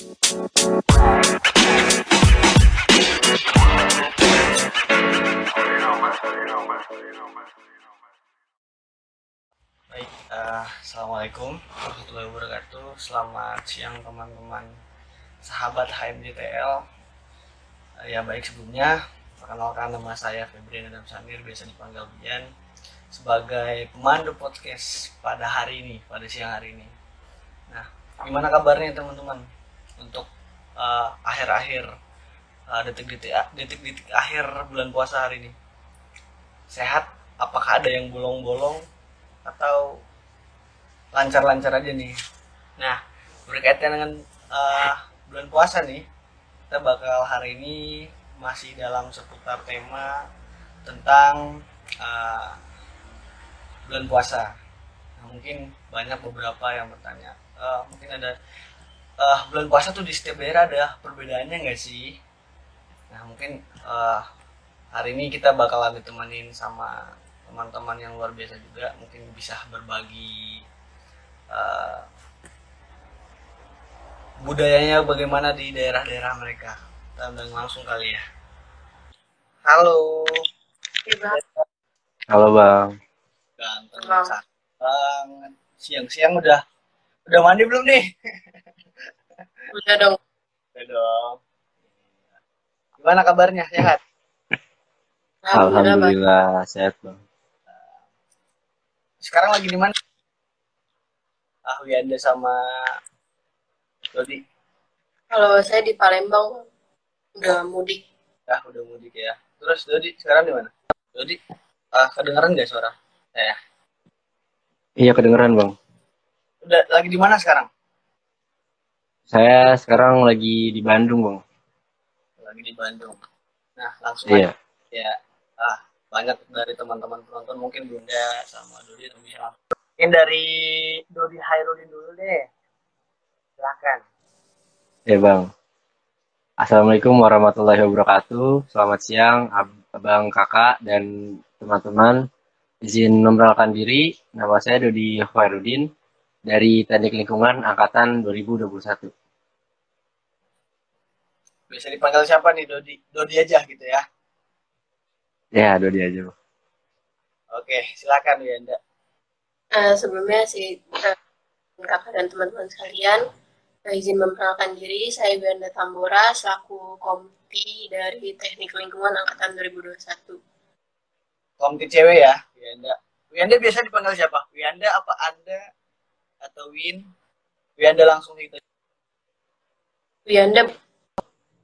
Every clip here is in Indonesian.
Baik, uh, assalamualaikum warahmatullahi wabarakatuh. Selamat siang teman-teman sahabat HMJTL. Uh, ya baik sebelumnya, perkenalkan nama saya Febrian Adam Samir, biasa dipanggil Bian sebagai pemandu podcast pada hari ini, pada siang hari ini. Nah, gimana kabarnya teman-teman untuk uh, akhir-akhir uh, detik-detik detik-detik akhir bulan puasa hari ini? Sehat? Apakah ada yang bolong-bolong atau lancar-lancar aja nih. Nah, berkaitan dengan uh, bulan puasa nih, kita bakal hari ini masih dalam seputar tema tentang uh, bulan puasa. Nah, mungkin banyak beberapa yang bertanya, uh, mungkin ada uh, bulan puasa tuh di setiap daerah ada perbedaannya nggak sih? Nah, mungkin uh, hari ini kita bakalan ditemenin sama teman-teman yang luar biasa juga. Mungkin bisa berbagi uh, budayanya bagaimana di daerah-daerah mereka. Kita undang langsung kali ya. Halo. Halo bang. Ganteng banget. Siang-siang udah udah mandi belum nih udah dong udah dong gimana kabarnya sehat Alhamdulillah sehat bang sekarang lagi di mana? Ah, Wianda sama Dodi. Kalau saya di Palembang udah mudik. Ah, udah mudik ya. Terus Dodi sekarang di mana? Dodi, ah, kedengeran nggak suara? Ya. Iya kedengeran bang. Udah lagi di mana sekarang? Saya sekarang lagi di Bandung bang. Lagi di Bandung. Nah langsung iya. aja. Ya. Ah, banyak dari teman-teman penonton mungkin Bunda sama Dodi bisa mungkin dari Dodi Hairudin dulu deh silakan ya bang Assalamualaikum warahmatullahi wabarakatuh selamat siang abang kakak dan teman-teman izin memperkenalkan diri nama saya Dodi Hairudin dari Teknik Lingkungan Angkatan 2021 bisa dipanggil siapa nih Dodi Dodi aja gitu ya Ya, Dodi aja. Oke, silakan ya Anda. Uh, sebelumnya si uh, kakak dan teman-teman sekalian, uh, izin memperkenalkan diri, saya Wianda Tambora, selaku komti dari Teknik Lingkungan Angkatan 2021. Komti cewek ya, Wianda. Wianda biasa dipanggil siapa? Wianda apa Anda atau Win? Wianda langsung gitu. Wianda.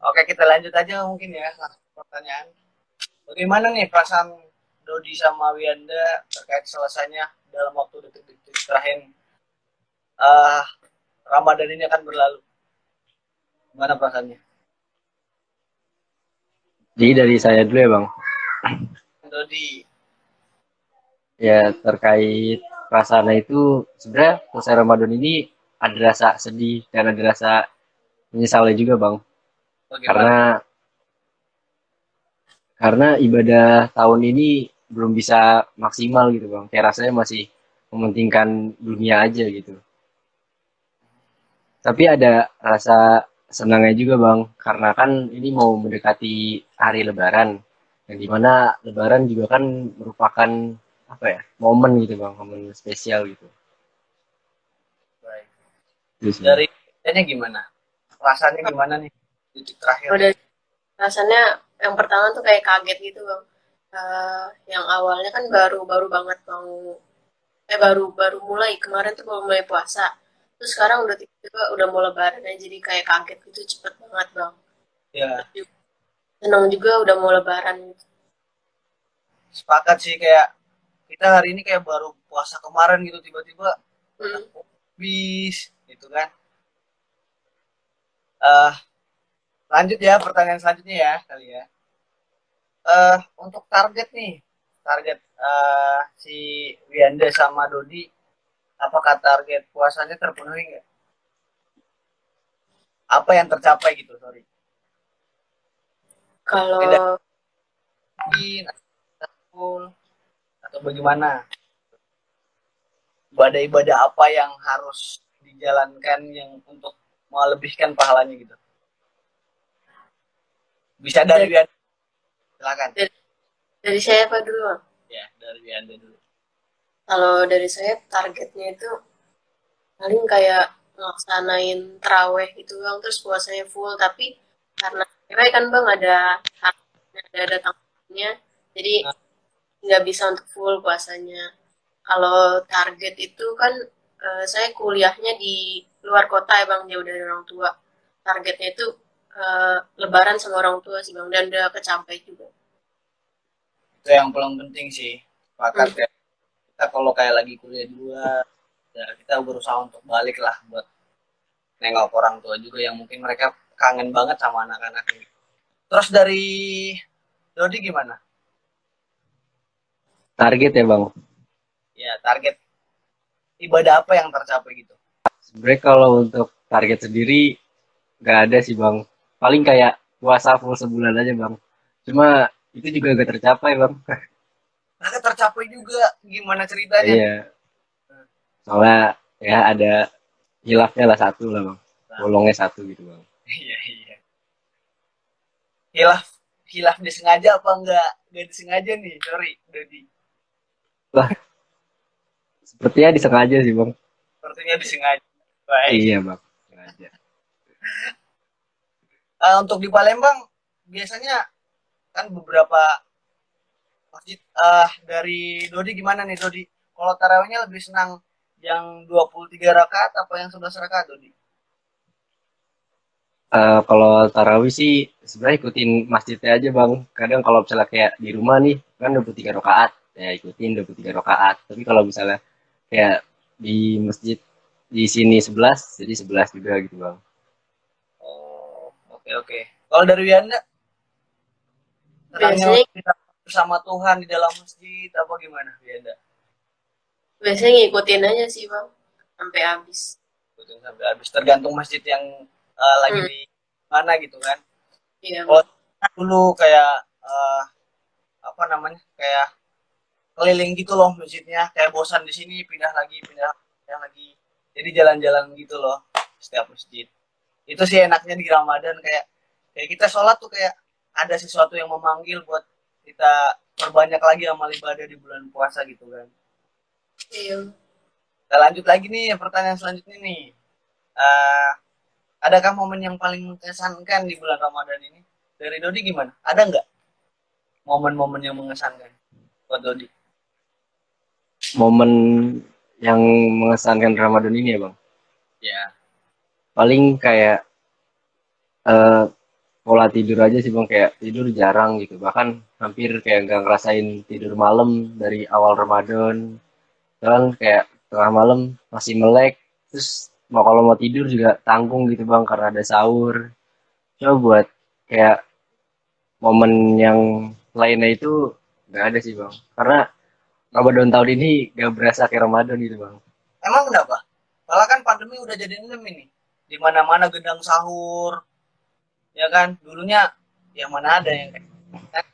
Oke, kita lanjut aja mungkin ya langsung pertanyaan. Bagaimana nih perasaan Dodi sama Wianda terkait selesainya dalam waktu detik-detik terakhir uh, Ramadan ini akan berlalu? Gimana perasaannya? Jadi dari saya dulu ya bang. Dodi. Ya terkait perasaan itu sebenarnya selesai Ramadan ini ada rasa sedih dan ada rasa menyesalnya juga bang. Bagaimana? Karena karena ibadah tahun ini belum bisa maksimal gitu bang kayak rasanya masih mementingkan dunia aja gitu tapi ada rasa senangnya juga bang karena kan ini mau mendekati hari lebaran yang di mana lebaran juga kan merupakan apa ya momen gitu bang momen spesial gitu Baik. Terus, Dari ini gimana? Rasanya gimana nih detik terakhir? Udah, rasanya yang pertama tuh kayak kaget gitu bang uh, yang awalnya kan baru baru banget mau eh baru baru mulai kemarin tuh baru mulai puasa terus sekarang udah tiba-tiba udah mau lebaran aja jadi kayak kaget gitu cepet banget bang Ya, senang juga udah mau lebaran sepakat sih kayak kita hari ini kayak baru puasa kemarin gitu tiba-tiba hmm. bis gitu kan. Eh lanjut ya pertanyaan selanjutnya ya kali ya. Eh untuk target nih, target eh si Wianda sama Dodi, apakah target puasanya terpenuhi nggak? Apa yang tercapai gitu, sorry. kalau Tidak. Atau bagaimana? Ibadah-ibadah apa yang harus dijalankan yang untuk melebihkan pahalanya gitu bisa dari Wianda silakan Dari saya apa dulu? Ya dari Wianda dulu Kalau dari saya targetnya itu paling kayak ngelaksanain teraweh gitu bang, terus puasanya full. Tapi karena cewek kan bang ada ada tanggalnya, jadi nggak bisa untuk full puasanya. Kalau target itu kan eh, saya kuliahnya di luar kota ya bang, jauh dari orang tua. Targetnya itu eh, lebaran sama orang tua sih bang, dan udah kecapai juga. itu yang paling penting sih pakat ya. Kita kalau kayak lagi kuliah di luar ya kita berusaha untuk balik lah buat nengok orang tua juga yang mungkin mereka kangen banget sama anak-anaknya terus dari Dodi gimana? Target ya bang. ya target. Ibadah apa yang tercapai gitu? Sebenarnya kalau untuk target sendiri nggak ada sih bang. Paling kayak puasa full sebulan aja bang. Cuma itu juga gak tercapai bang. Ternyata tercapai juga gimana ceritanya Iya. Soalnya ya ada hilafnya lah satu lah bang. Bolongnya satu gitu bang. iya iya hilaf hilaf disengaja apa enggak enggak disengaja nih sorry Dodi Sepertinya disengaja sih bang. sepertinya disengaja baik Iya bang. Sengaja. Eh, untuk di Palembang biasanya kan beberapa masjid eh dari Dodi gimana nih Dodi? Kalau tarawihnya lebih senang yang 23 rakaat apa yang 11 rakaat Dodi? Eh, kalau tarawih sih sebenarnya ikutin masjidnya aja bang. Kadang kalau misalnya kayak di rumah nih kan 23 rakaat, ya ikutin 23 rakaat. Tapi kalau misalnya kayak di masjid di sini 11, jadi 11 juga gitu bang. Oke oke. Kalau dari Wianda Biasanya- kita bersama Tuhan di dalam masjid apa gimana Wianda? Biasanya ngikutin aja sih bang, sampai habis. Ikutin sampai habis tergantung masjid yang eh, lagi Hmm. di mana gitu kan. Iya, Oh, dulu kayak eh, apa namanya kayak keliling gitu loh masjidnya kayak bosan di sini pindah lagi pindah, pindah lagi jadi jalan-jalan gitu loh setiap masjid itu sih enaknya di Ramadan kayak kayak kita sholat tuh kayak ada sesuatu yang memanggil buat kita perbanyak lagi amal ibadah di bulan puasa gitu kan. Iya. kita lanjut lagi nih pertanyaan selanjutnya nih. Eh, adakah momen yang paling mengesankan di bulan Ramadan ini? Dari Dodi gimana? Ada nggak momen-momen yang mengesankan buat Dodi? Momen yang mengesankan Ramadan ini ya bang. ya Paling kayak eh pola tidur aja sih bang. Kayak tidur jarang gitu. Bahkan hampir kayak nggak ngerasain tidur malam dari awal Ramadan. Kan kayak tengah malam masih melek terus mau kalau mau tidur juga tanggung gitu bang karena ada sahur. Coba buat kayak momen yang lainnya itu nggak ada sih bang. Karena Ramadan tahun ini gak berasa kayak Ramadan gitu bang. Emang kenapa? Malah kan pandemi udah jadi endemi nih di mana-mana gedang sahur ya kan dulunya yang mana ada yang kayak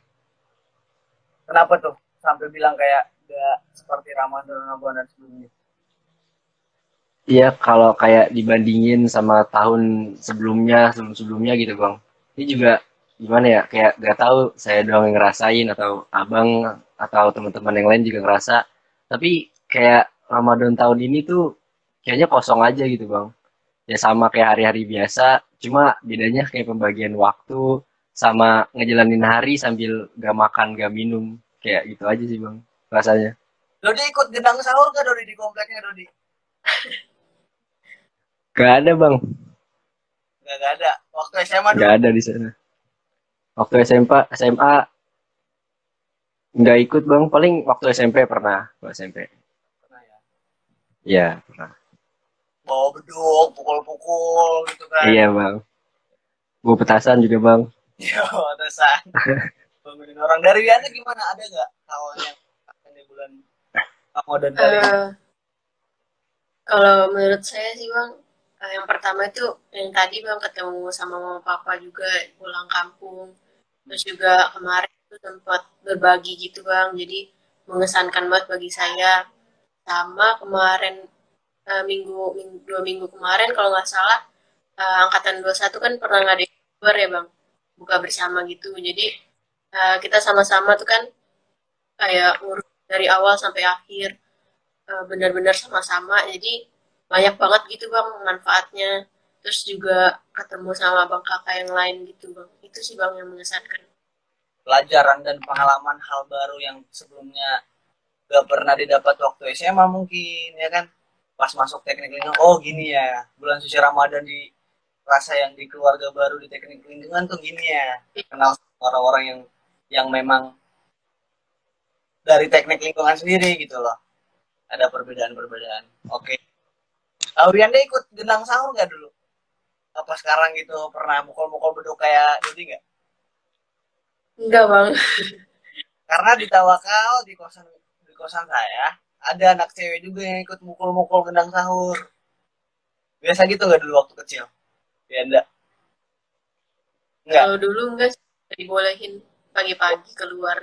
kenapa tuh sampai bilang kayak gak seperti Ramadan Ramadan sebelumnya Iya, kalau kayak dibandingin sama tahun sebelumnya, sebelum-sebelumnya gitu bang. Ini juga gimana ya, kayak gak tahu saya doang yang ngerasain atau abang atau teman-teman yang lain juga ngerasa. Tapi kayak Ramadan tahun ini tuh kayaknya kosong aja gitu bang. Ya sama kayak hari-hari biasa, cuma bedanya kayak pembagian waktu sama ngejalanin hari sambil gak makan, gak minum. Kayak gitu aja sih bang, rasanya. Dodi ikut gedang sahur gak Dodi di kompleknya Dodi Gak ada bang, Gak, gak ada. Waktu SMA dulu. nggak ada di sana. Waktu SMA, SMA nggak ikut bang. Paling waktu SMP pernah, waktu SMP. Pernah ya. Iya pernah. Bawa beduk, pukul-pukul gitu kan. Iya bang. Gue petasan juga bang. Iya, atasan. Bangunin orang. Dari Wiana gimana? Ada gak hal yang akan di bulan Ramadan ini? Eh, kalau menurut saya sih bang, eh, yang pertama itu yang tadi bang ketemu sama mama papa juga pulang kampung, terus juga kemarin itu sempat berbagi gitu bang, jadi mengesankan banget bagi saya. Sama kemarin eh, minggu, minggu dua minggu kemarin kalau nggak salah uh, angkatan 21 kan pernah ngadain bubar ya bang? Buka bersama gitu. Jadi uh, kita sama-sama tuh kan kayak ngurus dari awal sampai akhir uh, benar-benar sama-sama. Jadi banyak banget gitu bang manfaatnya. Terus juga ketemu sama bang kakak yang lain gitu bang. Itu sih bang yang mengesankan. Pelajaran dan pengalaman hal baru yang sebelumnya gak pernah didapat waktu SMA mungkin ya kan pas masuk teknik lingkungan oh gini ya bulan suci Ramadan di rasa yang di keluarga baru di teknik lingkungan tuh gini ya. Kenal orang-orang yang yang memang dari teknik lingkungan sendiri gitu loh. Ada perbedaan-perbedaan. Oke. Okay. Aurianda ikut genang sahur nggak dulu? Apa sekarang gitu pernah mukul-mukul beduk kayak Dodi nggak? Enggak bang. Karena di Tawakal di kosan di kosan saya ada anak cewek juga yang ikut mukul-mukul gendang sahur. Biasa gitu nggak dulu waktu kecil? Ya enggak enggak kalau dulu enggak dibolehin pagi-pagi keluar.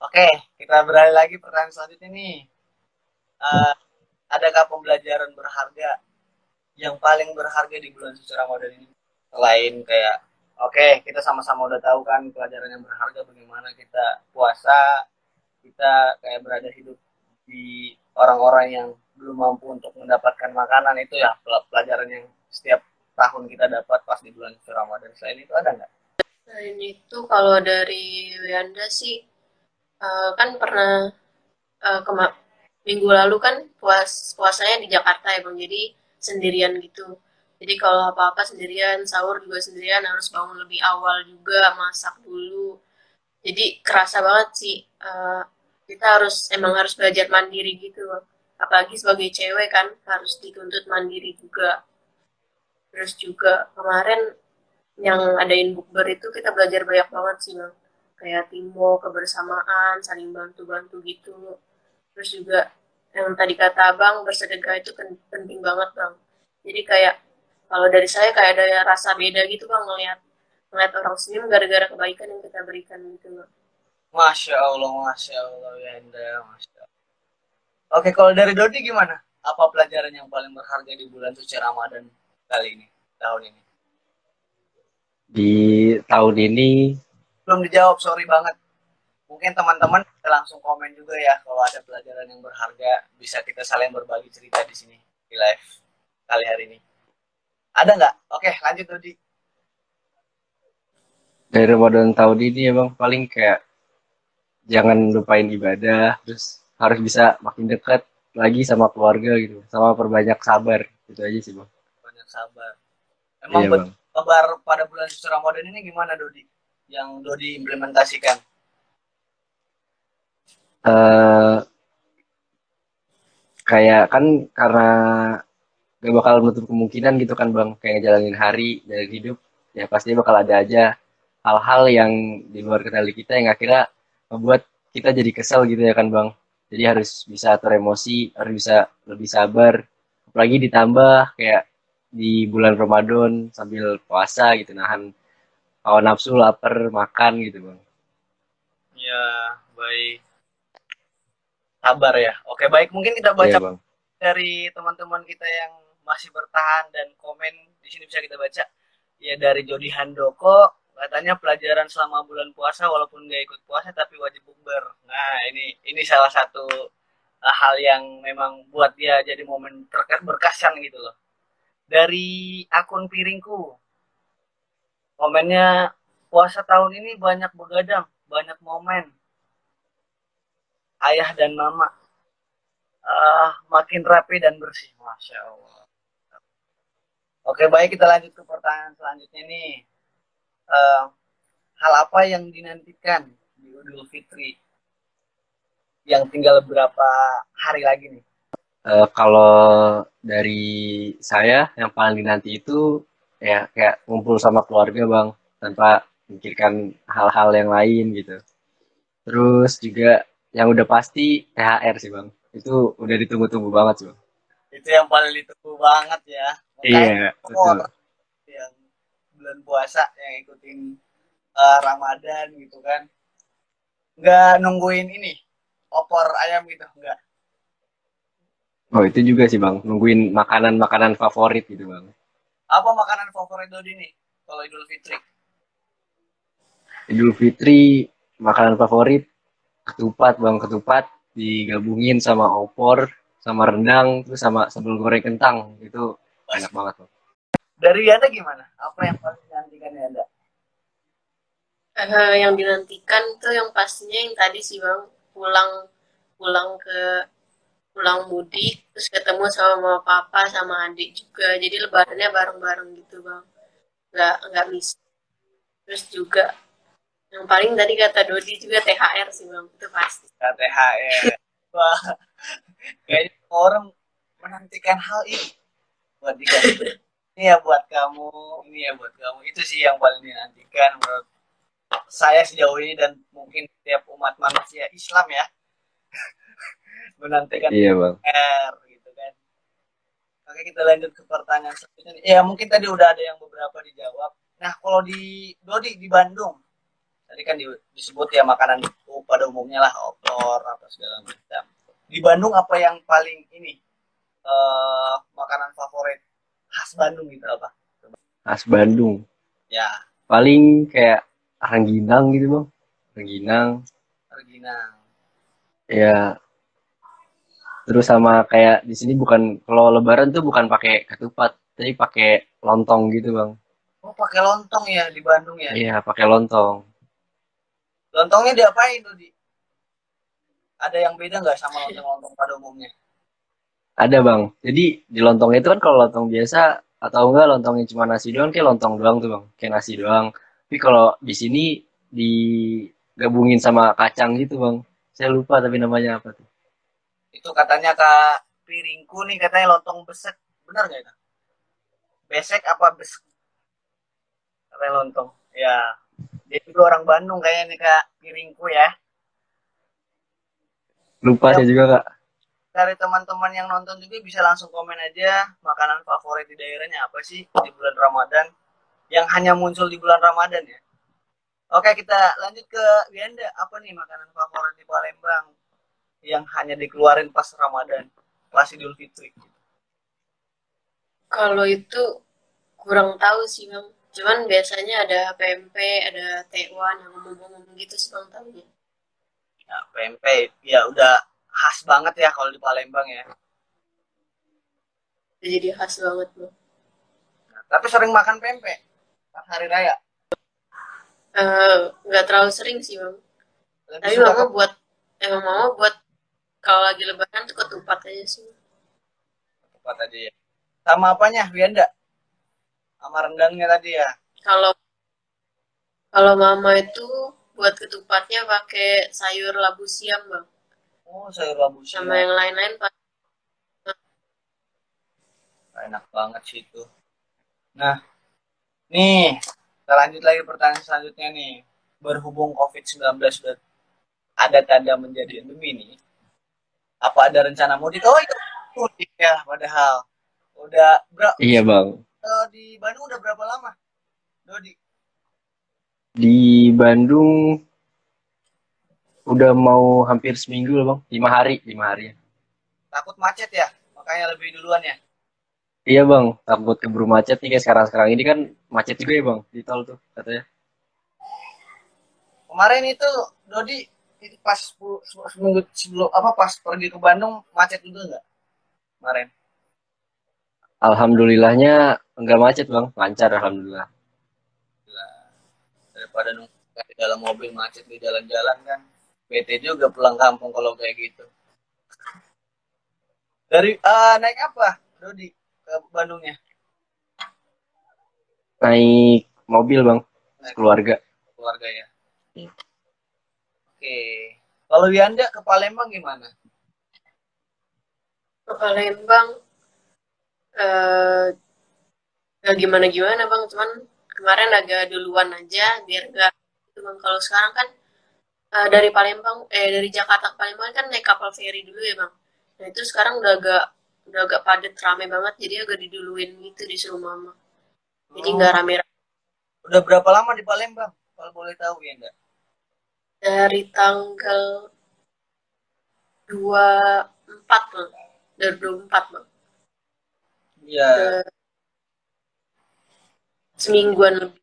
Oke kita beralih lagi pertanyaan selanjutnya nih. Uh, adakah pembelajaran berharga yang paling berharga di bulan suci Ramadan ini? Selain kayak oke okay, kita sama-sama udah tahu kan pelajaran yang berharga bagaimana kita puasa kita kayak berada hidup di orang-orang yang belum mampu untuk mendapatkan makanan itu ya pelajaran yang setiap tahun kita dapat pas di bulan suci Ramadan. Selain itu ada nggak? Selain itu kalau dari Wanda sih uh, kan pernah uh, kema minggu lalu kan puas puasanya di Jakarta ya bang, jadi sendirian gitu. Jadi kalau apa-apa sendirian, sahur juga sendirian, harus bangun lebih awal juga, masak dulu. Jadi kerasa banget sih uh, kita harus emang harus belajar mandiri gitu apalagi sebagai cewek kan harus dituntut mandiri juga. Terus juga kemarin yang adain bukber itu kita belajar banyak banget sih bang. Kayak timo kebersamaan saling bantu-bantu gitu. Terus juga yang tadi kata abang bersedekah itu penting banget bang. Jadi kayak kalau dari saya kayak ada rasa beda gitu bang ngeliat ngeliat orang senyum gara-gara kebaikan yang kita berikan gitu bang Masya Allah, Masya Allah, Yanda, Masya Allah. Oke, kalau dari Dodi gimana? Apa pelajaran yang paling berharga di bulan suci Ramadan kali ini, tahun ini? Di tahun ini belum dijawab, sorry banget. Mungkin teman-teman langsung komen juga ya kalau ada pelajaran yang berharga, bisa kita saling berbagi cerita di sini di live kali hari ini. Ada nggak? Oke, lanjut Dodi. Dari Ramadan tahun ini emang paling kayak jangan lupain ibadah terus harus bisa makin dekat lagi sama keluarga gitu sama perbanyak sabar itu aja sih bang. Banyak sabar. Emang iya, bang. kabar pada bulan suci Ramadan ini gimana Dodi? Yang Dodi implementasikan? Uh, kayak kan karena gak bakal menutup kemungkinan gitu kan bang. Kayak jalanin hari jalan hidup ya pasti bakal ada aja hal-hal yang di luar kendali kita yang akhirnya membuat kita jadi kesel gitu ya kan bang? Jadi harus bisa atur emosi harus bisa lebih sabar. Apalagi ditambah kayak di bulan Ramadan sambil puasa gitu nahan hawa nafsu lapar makan gitu bang. Ya baik. Sabar ya. Oke baik. Mungkin kita baca ya, bang. dari teman-teman kita yang masih bertahan dan komen. Di sini bisa kita baca. Ya dari Jody Handoko katanya pelajaran selama bulan puasa walaupun nggak ikut puasa tapi wajib bukber. Nah ini ini salah satu uh, hal yang memang buat dia jadi momen terkait berkesan gitu loh. Dari akun piringku. Komennya puasa tahun ini banyak begadang banyak momen. Ayah dan mama. Uh, makin rapi dan bersih. Masya allah. Oke baik kita lanjut ke pertanyaan selanjutnya nih uh, hal apa yang dinantikan di Idul Fitri yang tinggal beberapa hari lagi nih? Uh, kalau dari saya yang paling dinanti itu ya kayak ngumpul sama keluarga bang tanpa mikirkan hal-hal yang lain gitu. Terus juga yang udah pasti THR sih bang. Itu udah ditunggu-tunggu banget sih bang. Itu yang paling ditunggu banget ya. iya, betul bulan puasa yang ikutin uh, Ramadan gitu kan. Nggak nungguin ini opor ayam gitu nggak. Oh itu juga sih bang. Nungguin makanan makanan favorit gitu bang. Apa makanan favorit Dodi nih kalau Idul Fitri? Idul Fitri makanan favorit ketupat bang ketupat. Digabungin sama opor sama rendang terus sama sambal goreng kentang. Itu enak banget bang. Dari Yanda gimana? Apa yang paling dinantikan Yanda? Eh, yang dinantikan tuh yang pastinya yang tadi sih bang pulang pulang ke pulang mudik terus ketemu sama mama papa sama adik juga jadi lebarannya bareng-bareng gitu bang nggak nggak bisa terus juga yang paling tadi kata Dodi juga THR sih bang itu pasti THR. Wah, kayaknya orang menantikan hal ini buat dikasih. Ini ya buat kamu, ini ya buat kamu. Itu sih yang paling dinantikan menurut saya sejauh ini dan mungkin setiap umat manusia Islam ya menantikan Iya bang. THR gitu kan. Oke kita lanjut ke pertanyaan selanjutnya. Ya mungkin tadi udah ada yang beberapa dijawab. Nah kalau di Dodi di Bandung tadi kan di- disebut ya makanan itu pada umumnya lah opor apa segala macam. Di Bandung apa yang paling ini eh makanan favorit khas Bandung gitu apa? Khas Bandung. Ya Paling kayak rengginang gitu bang. Rengginang. Reginang. Ya. Terus sama kayak di sini bukan kalau Lebaran tuh bukan pakai ketupat, tapi pakai lontong gitu bang. Oh pakai lontong ya di Bandung ya? Iya pakai lontong. Lontongnya diapain tuh di? Ada yang beda nggak sama lontong-lontong pada umumnya? Ada bang. Jadi di lontong itu kan kalau lontong biasa atau enggak lontongnya cuma nasi doang kayak lontong doang tuh bang, kayak nasi doang. Tapi kalau di sini digabungin sama kacang gitu bang. Saya lupa tapi namanya apa tuh. Itu katanya kak piringku nih katanya lontong besek, benar nggak itu? Besek apa besek? Katanya lontong. Ya, dia juga orang Bandung kayaknya nih kak piringku ya. Lupa saya juga kak. Dari teman-teman yang nonton juga bisa langsung komen aja makanan favorit di daerahnya apa sih di bulan Ramadan yang hanya muncul di bulan Ramadan ya. Oke kita lanjut ke Wianda apa nih makanan favorit di Palembang yang hanya dikeluarin pas Ramadan, pas Idul Fitri. kalau itu kurang tahu sih bang cuman biasanya ada PMP ada T1 yang ngomong-ngomong gitu sih bang tahunya Ya, PMP ya udah khas banget ya kalau di Palembang ya. Udah jadi khas banget bang Nah, tapi sering makan PMP pas hari raya. Eh, nggak terlalu sering sih bang Lebih tapi mama ke buat emang mama buat kalau lagi lebaran tuh ketupat aja sih tempat aja ya. Sama apanya, Wianda? Sama rendangnya tadi ya. kalau kalau mama itu buat ketupatnya pakai sayur labu siam bang Oh, sayur labu sama siam. yang lain-lain pak Enak banget sih itu. Nah, nih, kita lanjut lagi pertanyaan selanjutnya nih. Berhubung COVID-19 sudah ada tanda menjadi endemi nih. Apa ada rencana mudik? Oh, itu mudik ya, padahal. Udah, bro, Iya bang. eh, di Bandung udah berapa lama? Dodi, Di Bandung udah mau hampir seminggu loh bang. Lima hari, lima hari. takut macet ya? Makanya lebih duluan ya? Iya bang, takut keburu macet nih kayak sekarang-sekarang ini kan macet juga ya bang di tol tuh katanya. Kemarin itu, Dodi, itu pas seminggu sebelum, apa, pas pergi ke Bandung, macet juga nggak? Kemarin. Alhamdulillahnya enggak macet bang, lancar alhamdulillah. daripada nunggu di dalam mobil macet di jalan-jalan kan bete juga pulang kampung kalau kayak gitu. Dari eh, naik apa Dodi ke Bandungnya? Naik mobil bang, naik keluarga. keluarga ya. Iya. oke. Kalau Wianda ke Palembang gimana? Ke Palembang eh nggak gimana gimana bang? Cuman kemarin agak duluan aja biar nggak itu bang kalau sekarang kan eh, dari Palembang eh dari Jakarta ke Palembang kan naik kapal feri dulu ya bang. Nah itu sekarang udah agak udah agak padat rame banget jadi agak diduluin gitu disuruh mama jadi nggak rame udah berapa lama di Palembang kalau boleh tahu Wianda dari tanggal 24 bang. Dari 24 bang. Iya. Semingguan lebih.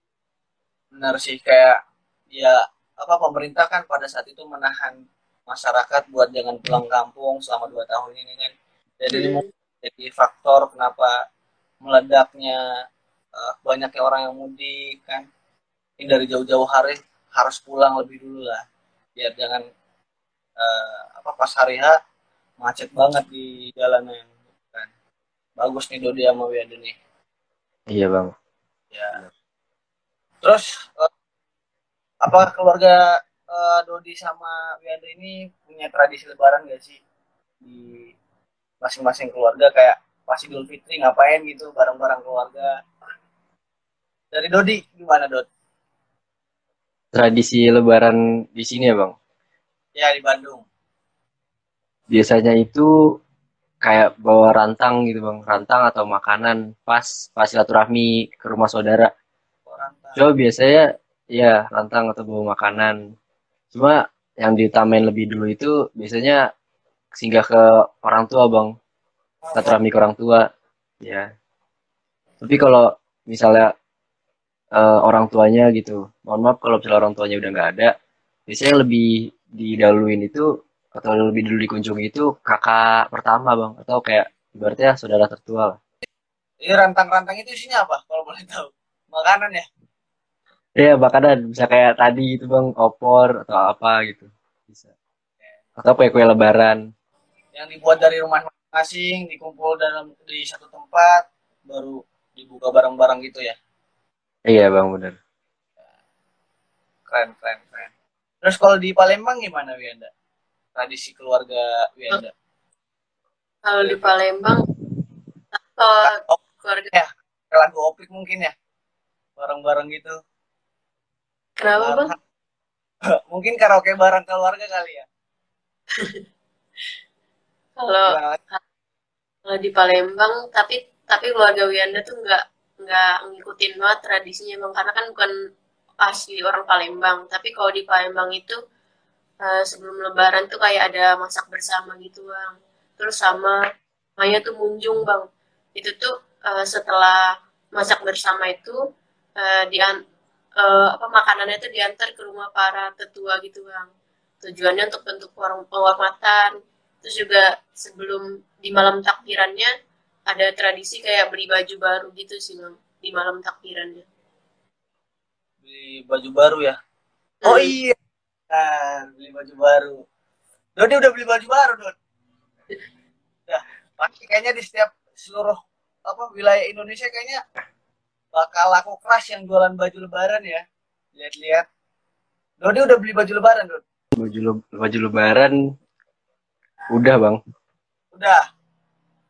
Benar sih kayak ya apa pemerintah kan pada saat itu menahan masyarakat buat jangan pulang kampung selama dua tahun ini kan. Jadi Hmm. jadi faktor kenapa meledaknya eh, banyaknya orang yang mudik kan. Ini dari jauh-jauh hari harus pulang lebih dulu lah biar jangan eh, apa pas hari H macet banget di jalanan kan. Bagus nih Dodi sama Wiada nih. Iya bang. ya. Terus eh, apa keluarga eh, Dodi sama Wiada ini punya tradisi lebaran gak sih? Di masing-masing keluarga kayak pas Idul Fitri ngapain gitu bareng-bareng keluarga. Dari Dodi gimana Dod? Tradisi Lebaran di sini ya bang. ya di Bandung. Biasanya itu kayak bawa rantang gitu bang, rantang atau makanan pas pas silaturahmi ke rumah saudara. orang tak Cuma biasanya ya rantang atau bawa makanan. Cuma yang diutamain lebih dulu itu biasanya singgah ke orang tua bang, silaturahmi ke orang tua. Ya. Tapi kalau misalnya eh, orang tuanya gitu, mohon maaf kalau misalnya orang tuanya udah nggak ada, biasanya lebih didahuluin itu atau lebih dulu dikunjungi itu kakak pertama bang, atau kayak ibaratnya saudara tertua lah. ini rantang-rantang itu isinya apa kalau boleh tahu makanan ya Iya, makanan. Bisa kayak tadi itu bang, opor atau apa gitu. Bisa. Atau kue-kue lebaran. yang dibuat dari rumah masing-masing dikumpul dalam di satu tempat baru dibuka bareng-bareng gitu ya? Iya bang, bener. keren keren keren. Terus kalau di Palembang gimana Wianda? Tradisi keluarga Wianda? Kalau di Palembang atau oh keluarga. Ya kayak lagu opik mungkin ya? Bareng-bareng gitu kenapa bang? mungkin karaoke bareng keluarga kali ya. Kalau Gimana? kalau di Palembang tapi tapi keluarga Wianda tuh nggak nggak ngikutin banget tradisinya bang. Karena kan bukan asli orang Palembang. Tapi kalau di Palembang itu eh, sebelum Lebaran tuh kayak ada masak bersama gitu bang. Terus sama Maya tuh munjung bang. Itu tuh eh, setelah masak bersama itu eh, dian eh, apa makanannya tuh diantar ke rumah para tetua gitu bang. Tujuannya untuk bentuk orang penghormatan. Terus juga sebelum di malam takbirannya ada tradisi kayak beli baju baru gitu sih bang di malam takbirannya. Beli baju baru ya? Oh Hmm. iya. Nah, beli baju baru. Dodi udah beli baju baru Dod ya pasti kayaknya di setiap seluruh apa wilayah Indonesia kayaknya bakal laku keras yang jualan baju lebaran ya lihat-lihat Dodi udah beli baju lebaran Dod Baju, le- baju lebaran udah bang. udah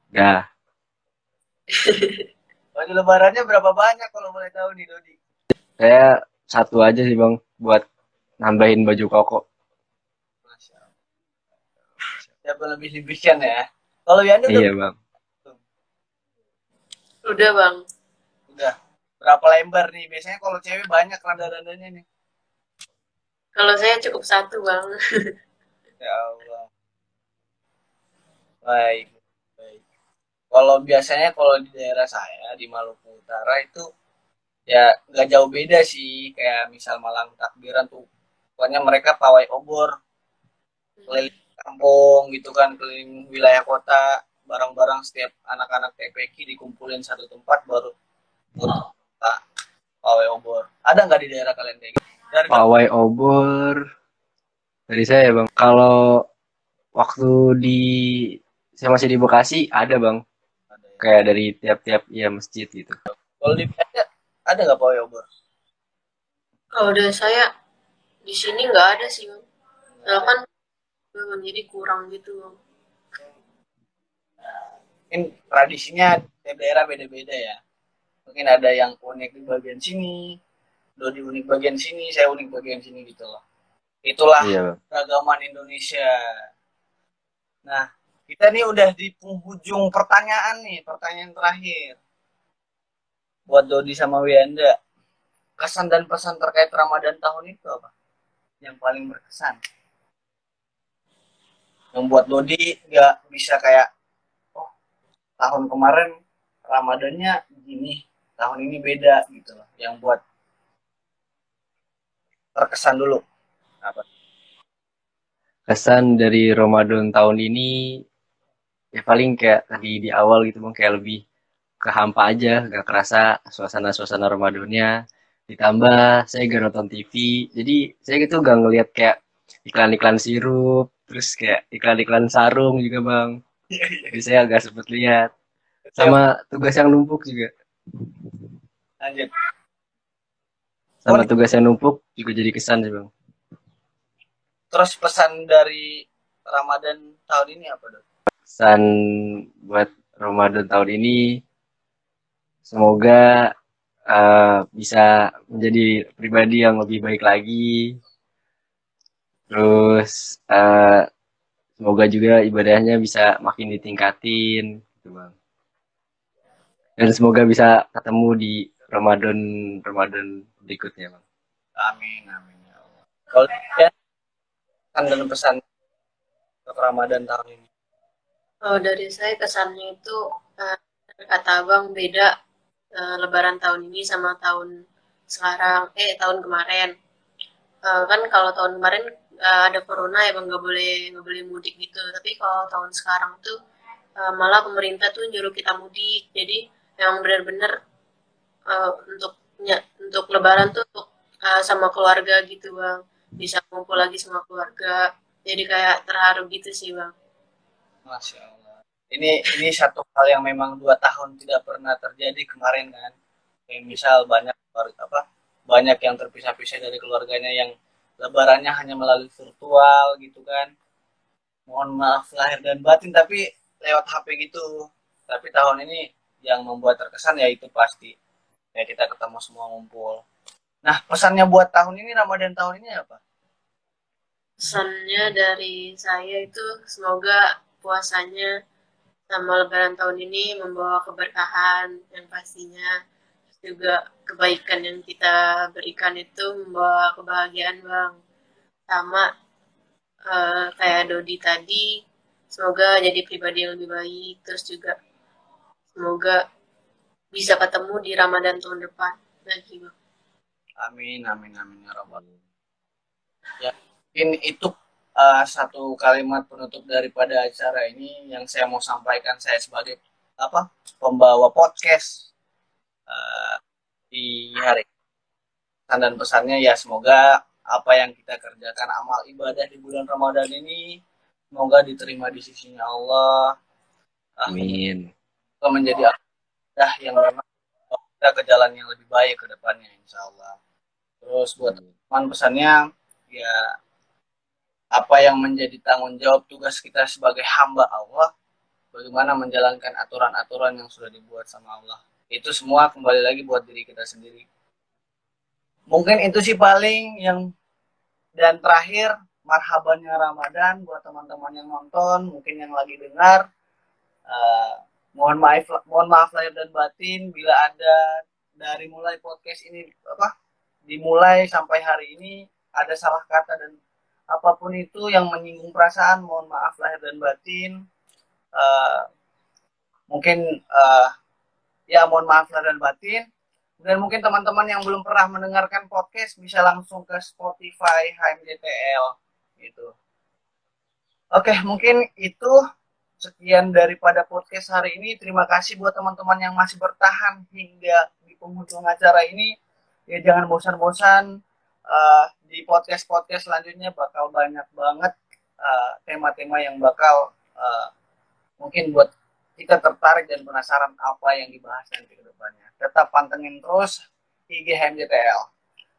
Udah. baju lebarannya berapa banyak kalau boleh tahu nih Dodi Saya satu aja sih bang buat nambahin baju koko. Masya Allah. Siapa lebih lebihkan ya kalau Yanda udah Iya bang. udah bang udah berapa lembar nih? Biasanya kalau cewek banyak randa-randanya nih. Kalau saya cukup satu bang. Ya Allah. Baik, baik. Kalau biasanya kalau di daerah saya di Maluku Utara itu ya nggak jauh beda sih. Kayak misal Malang takbiran tuh pokoknya mereka pawai obor. Keliling kampung gitu kan keliling wilayah kota. Barang-barang setiap anak-anak TPK dikumpulin satu tempat baru untuk pawai obor. Ada nggak di daerah kalian kayak gitu? Dari Pawai obor. Dari saya bang. Kalau waktu di saya masih di Bekasi ada bang. ada ya. Kayak dari tiap-tiap ya masjid gitu. kalau di ada ada nggak pawai obor? Kalau udah saya di sini nggak ada sih bang. Soalnya kan memang jadi kurang gitu bang. Mungkin tradisinya tiap daerah beda-beda ya mungkin ada yang unik di bagian sini Dodi unik bagian sini saya unik bagian sini gitu loh. Itulah Iya. bang. ragaman Indonesia. Nah kita nih udah di penghujung pertanyaan nih pertanyaan terakhir. Buat Dodi sama Wianda kesan dan pesan terkait Ramadan tahun itu apa? Yang paling berkesan. Yang buat Dodi nggak bisa kayak oh tahun kemarin Ramadannya gini tahun ini beda gitu loh. Yang buat terkesan dulu. Apa? Kesan dari Ramadan tahun ini ya paling kayak tadi di awal gitu bang kayak lebih ke hampa aja gak kerasa suasana-suasana Ramadannya. Ditambah saya gak nonton TV jadi saya gitu gak ngelihat kayak iklan-iklan sirup terus kayak iklan-iklan sarung juga bang. Jadi saya agak sempet lihat. Sama tugas yang numpuk juga lanjut. Sama tugas yang numpuk juga jadi kesan sih bang. Terus pesan dari Ramadan tahun ini apa dok? Pesan buat Ramadan tahun ini semoga uh, bisa menjadi pribadi yang lebih baik lagi. Terus uh, semoga juga ibadahnya bisa makin ditingkatin gitu bang dan semoga bisa ketemu di Ramadan Ramadan berikutnya bang amin amin ya Allah kalau ya pesan dan pesan untuk Ramadan tahun ini Oh, dari saya kesannya itu uh, kata abang beda uh, Lebaran tahun ini sama tahun sekarang, eh tahun kemarin. Uh, kan kalau tahun kemarin uh, ada corona emang nggak boleh nggak boleh mudik gitu. Tapi kalau tahun sekarang tuh uh, malah pemerintah tuh nyuruh kita mudik. Jadi emang benar-benar uh, untuk ya, untuk Lebaran tuh uh, sama keluarga gitu bang, bisa ngumpul lagi sama keluarga. Jadi kayak terharu gitu sih bang. Masya Allah. Ini ini satu hal yang memang dua tahun tidak pernah terjadi kemarin kan. Kayak misal banyak apa banyak yang terpisah-pisah dari keluarganya yang lebarannya hanya melalui virtual gitu kan. Mohon maaf lahir dan batin tapi lewat HP gitu. Tapi tahun ini yang membuat terkesan ya itu pasti ya kita ketemu semua ngumpul. Nah pesannya buat tahun ini Ramadan tahun ini apa? Pesannya dari saya itu semoga puasanya sama lebaran tahun ini membawa keberkahan yang pastinya juga kebaikan yang kita berikan itu membawa kebahagiaan bang sama uh, kayak Dodi tadi semoga jadi pribadi yang lebih baik terus juga semoga bisa ketemu di Ramadan tahun depan. Lagi bang amin amin amin ya rabbal ya ini itu uh, satu kalimat penutup daripada acara ini yang saya mau sampaikan saya sebagai apa pembawa podcast uh, di hari dan pesannya ya semoga apa yang kita kerjakan amal ibadah di bulan Ramadan ini semoga diterima di sisinya Allah. Amin uh, menjadi ibadah yang memang kita ke jalan yang lebih baik ke depannya insya Allah terus buat teman pesannya ya apa yang menjadi tanggung jawab tugas kita sebagai hamba Allah, bagaimana menjalankan aturan-aturan yang sudah dibuat sama Allah. Itu semua kembali lagi buat diri kita sendiri. Mungkin itu sih paling yang dan terakhir marhabannya Ramadan buat teman-teman yang nonton, mungkin yang lagi dengar. Uh, mohon maaf mohon maaf lahir dan batin bila ada dari mulai podcast ini apa dimulai sampai hari ini ada salah kata dan apa pun itu yang menyinggung perasaan mohon maaf lahir dan batin. Uh, mungkin uh, ya mohon maaf lahir dan batin. Dan mungkin teman-teman yang belum pernah mendengarkan podcast bisa langsung ke Spotify HMJTL gitu. Oke mungkin itu sekian daripada podcast hari ini terima kasih buat teman-teman yang masih bertahan hingga di penghujung acara ini ya jangan bosan-bosan uh, di podcast-podcast selanjutnya bakal banyak banget eh, tema-tema uh, yang bakal uh, mungkin buat kita tertarik dan penasaran apa yang dibahas nanti ke depannya. Tetap pantengin terus IG HMJTL.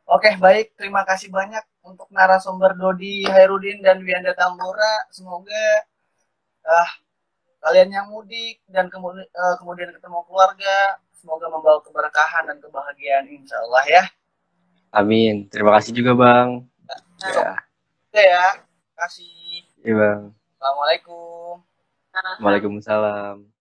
Oke, baik. Terima kasih banyak untuk narasumber Dodi Hairudin dan Wianda Tambora. Semoga uh, kalian yang mudik dan kemudian, uh, kemudian ketemu keluarga, semoga membawa keberkahan dan kebahagiaan insya Allah ya. Amin. Terima kasih juga Bang. Nah, ya. Oke ya. Terima kasih. Iya Bang. Assalamualaikum. Waalaikumsalam.